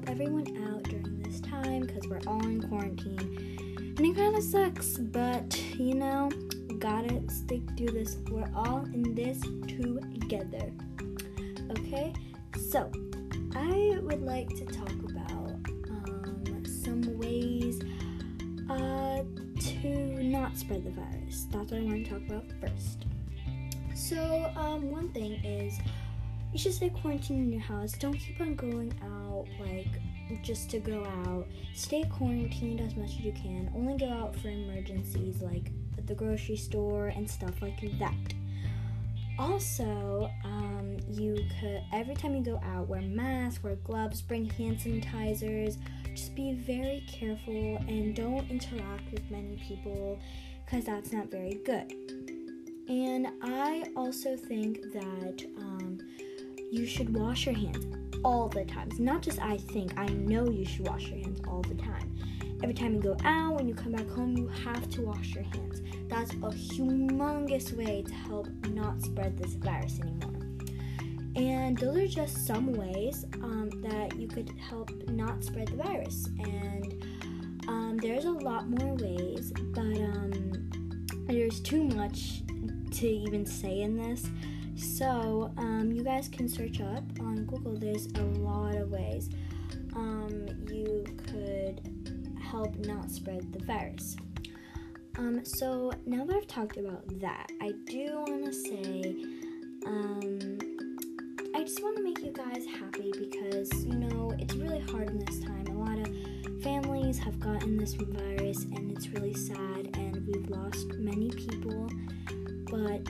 help everyone out during this time because we're all in quarantine. And it kind of sucks, but you know, gotta stick through this. We're all in this together. Okay? So, I would like to talk about um, some ways uh, to not spread the virus. That's what I want to talk about first. So, um, one thing is you should stay quarantined in your house. Don't keep on going out like just to go out. Stay quarantined as much as you can. Only go out for emergencies like at the grocery store and stuff like that. Also, um, you could every time you go out, wear masks, wear gloves, bring hand sanitizers. Just be very careful and don't interact with many people because that's not very good. And I also think that um, you should wash your hands all the time. Not just I think, I know you should wash your hands all the time. Every time you go out, when you come back home, you have to wash your hands. That's a humongous way to help not spread this virus anymore. And those are just some ways um, that you could help not spread the virus. And um, there's a lot more ways, but um, there's too much to even say in this. So um, you guys can search up on Google. There's a lot of ways um, you could help not spread the virus. Um, so now that I've talked about that, I do want to say, um, I just want to make you guys happy because you know it's really hard in this time. A lot of families have gotten this virus, and it's really sad, and we've lost many people. But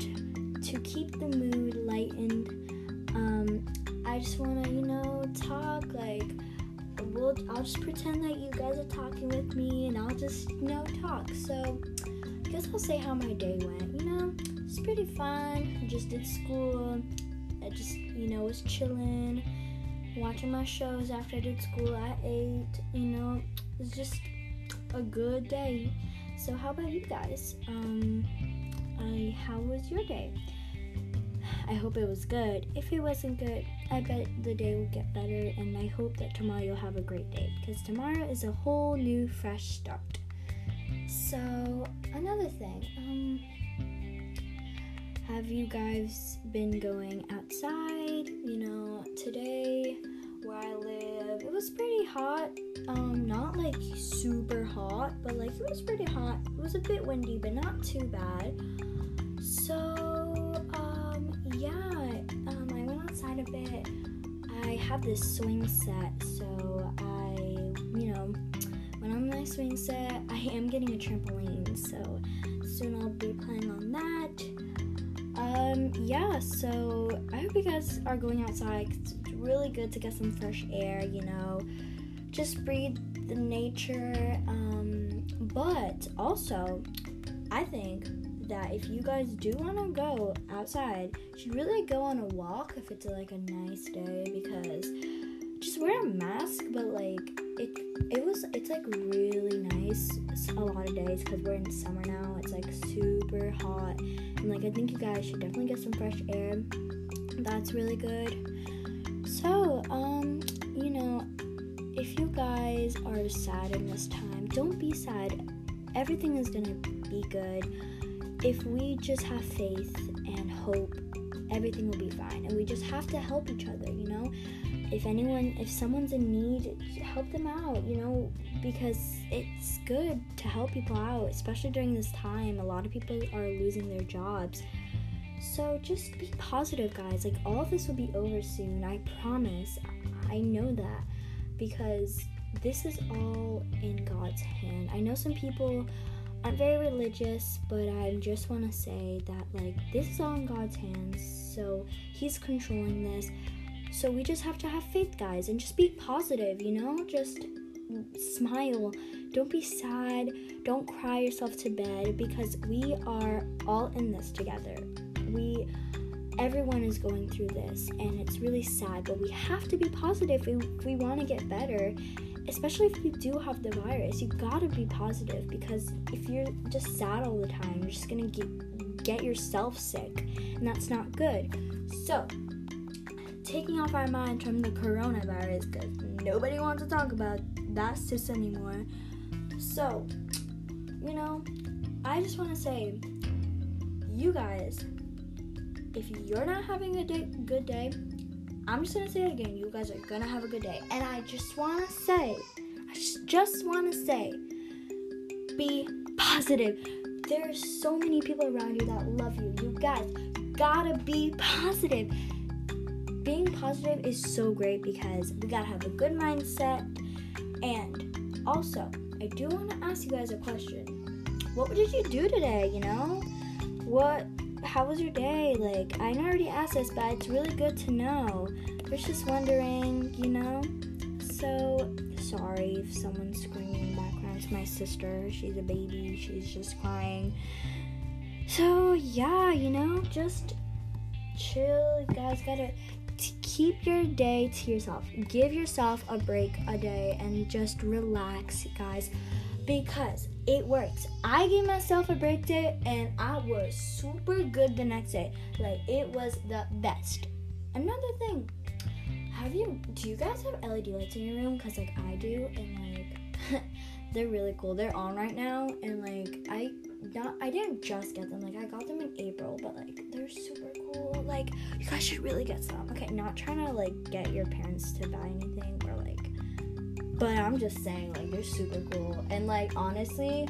to keep the mood lightened, um, I just want to, you know, talk like we'll I'll just pretend that you guys are talking with me and I'll just you know talk. So I guess I'll say how my day went. You know, it's pretty fun. I just did school. I just you know was chilling, watching my shows after I did school at eight. You know, it's just a good day. So how about you guys? Um, I how was your day? I hope it was good. If it wasn't good, I bet the day will get better, and I hope that tomorrow you'll have a great day because tomorrow is a whole new, fresh start. So, another thing, um, have you guys been going outside? You know, today where I live, it was pretty hot. Um, not like super hot, but like it was pretty hot. It was a bit windy, but not too bad. So, um, outside a bit. I have this swing set, so I, you know, when I'm on my swing set, I am getting a trampoline, so soon I'll be playing on that. Um, yeah, so I hope you guys are going outside. It's really good to get some fresh air, you know, just breathe the nature. Um, but also, I think that if you guys do want to go outside, should really go on a walk if it's like a nice day because just wear a mask, but like it it was it's like really nice a lot of days because we're in summer now. It's like super hot, and like I think you guys should definitely get some fresh air. That's really good. So um, you know, if you guys are sad in this time, don't be sad. Everything is gonna be good if we just have faith and hope, everything will be fine. And we just have to help each other, you know? If anyone, if someone's in need, help them out, you know? Because it's good to help people out, especially during this time. A lot of people are losing their jobs. So just be positive, guys. Like, all of this will be over soon. I promise. I know that because this is all in God's hand. I know some people I'm very religious, but I just want to say that like this is all in God's hands. So He's controlling this. So we just have to have faith, guys, and just be positive, you know? Just smile. Don't be sad. Don't cry yourself to bed because we are all in this together. We everyone is going through this and it's really sad, but we have to be positive if we, we want to get better especially if you do have the virus, you gotta be positive because if you're just sad all the time, you're just gonna get, get yourself sick, and that's not good. So, taking off our mind from the coronavirus because nobody wants to talk about that sis anymore. So, you know, I just want to say, you guys, if you're not having a day, good day, I'm just gonna say it again. You guys are gonna have a good day, and I just want to say, I just, to say, be positive. There's so many people around you that love you. You guys gotta be positive. Being positive is so great because we gotta have a good mindset. And also, I do want to ask you guys a question. What did you do today? You know, what? How was your day? Like, I already asked this, but it's really good to know. I was just wondering, you know. So sorry if someone's screaming in the background. It's my sister. She's a baby. She's just crying. So yeah, you know, just chill. You guys gotta t- keep your day to yourself. Give yourself a break a day and just relax, guys, because it works. I gave myself a break day and I was super good the next day. Like it was the best. Another thing, have you? Do you guys have LED lights in your room? Cause like I do, and like they're really cool. They're on right now, and like I not I didn't just get them. Like I got them in April, but like they're super cool. Like you guys should really get some. Okay, not trying to like get your parents to buy anything but I'm just saying like they're super cool. And like honestly,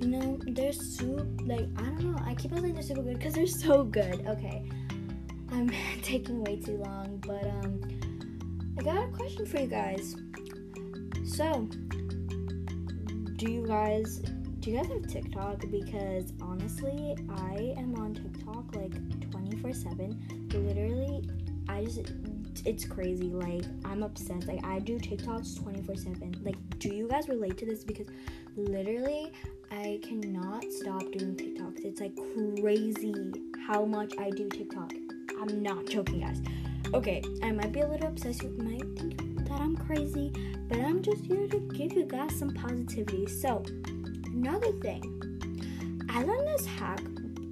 you know, they're super like I don't know. I keep on saying they're super good because they're so good. Okay. I'm taking way too long, but um I got a question for you guys. So, do you guys do you guys have TikTok? Because honestly, I am on TikTok like 24 7. Literally, I just, it's crazy. Like, I'm obsessed. Like, I do TikToks 24 7. Like, do you guys relate to this? Because literally, I cannot stop doing TikToks. It's like crazy how much I do TikTok. I'm not joking, guys. Okay, I might be a little obsessed. You might think that I'm crazy, but I'm just here to give you guys some positivity. So, another thing, I learned this hack.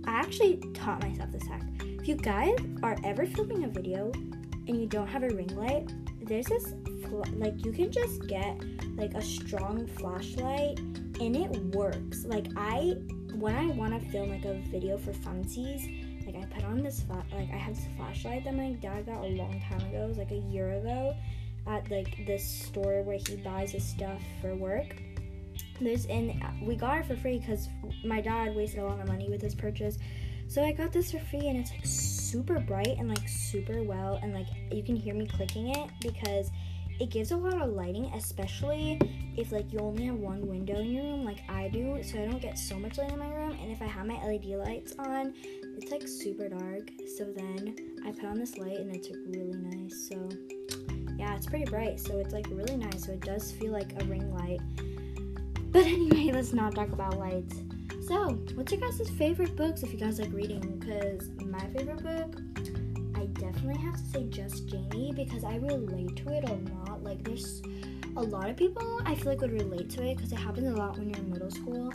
I actually taught myself this hack. If you guys are ever filming a video and you don't have a ring light, there's this fl- like you can just get like a strong flashlight and it works. Like I when I want to film like a video for funsies, like I put on this fla- like I have this flashlight that my dad got a long time ago, it was like a year ago at like this store where he buys his stuff for work there's and we got it for free because my dad wasted a lot of money with this purchase so i got this for free and it's like super bright and like super well and like you can hear me clicking it because it gives a lot of lighting especially if like you only have one window in your room like i do. So i don't get so much light in my room and if i have my led lights on it's like super dark. So then i put on this light and it's like really nice. So yeah it's pretty bright. So it's like really nice. So it does feel like a ring light. But anyway, let's not talk about lights. So, what's your guys' favorite books if you guys like reading? Because my favorite book, I definitely have to say Just Jaime because I relate to it a lot. Like, there's a lot of people I feel like would relate to it because it happens a lot when you're in middle school,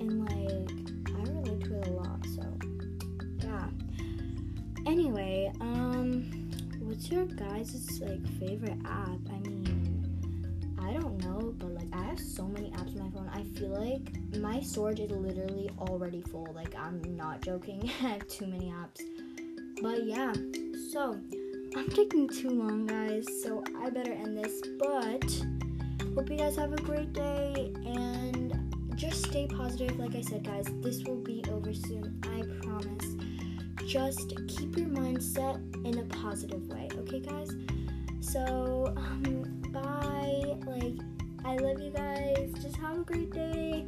and like I relate to it a lot. So, yeah. Anyway, um, what's your guys' like favorite app? I mean. I don't know, but like I have so many apps on my phone. I feel like my storage is literally already full. Like I'm not joking. I have too many apps. But yeah, so I'm taking too long, guys. So I better end this. But hope you guys have a great day and just stay positive. Like I said, guys, this will be over soon. I promise. Just keep your mindset in a positive way, okay, guys? So, um, bye. Like, I love you guys. Just have a great day.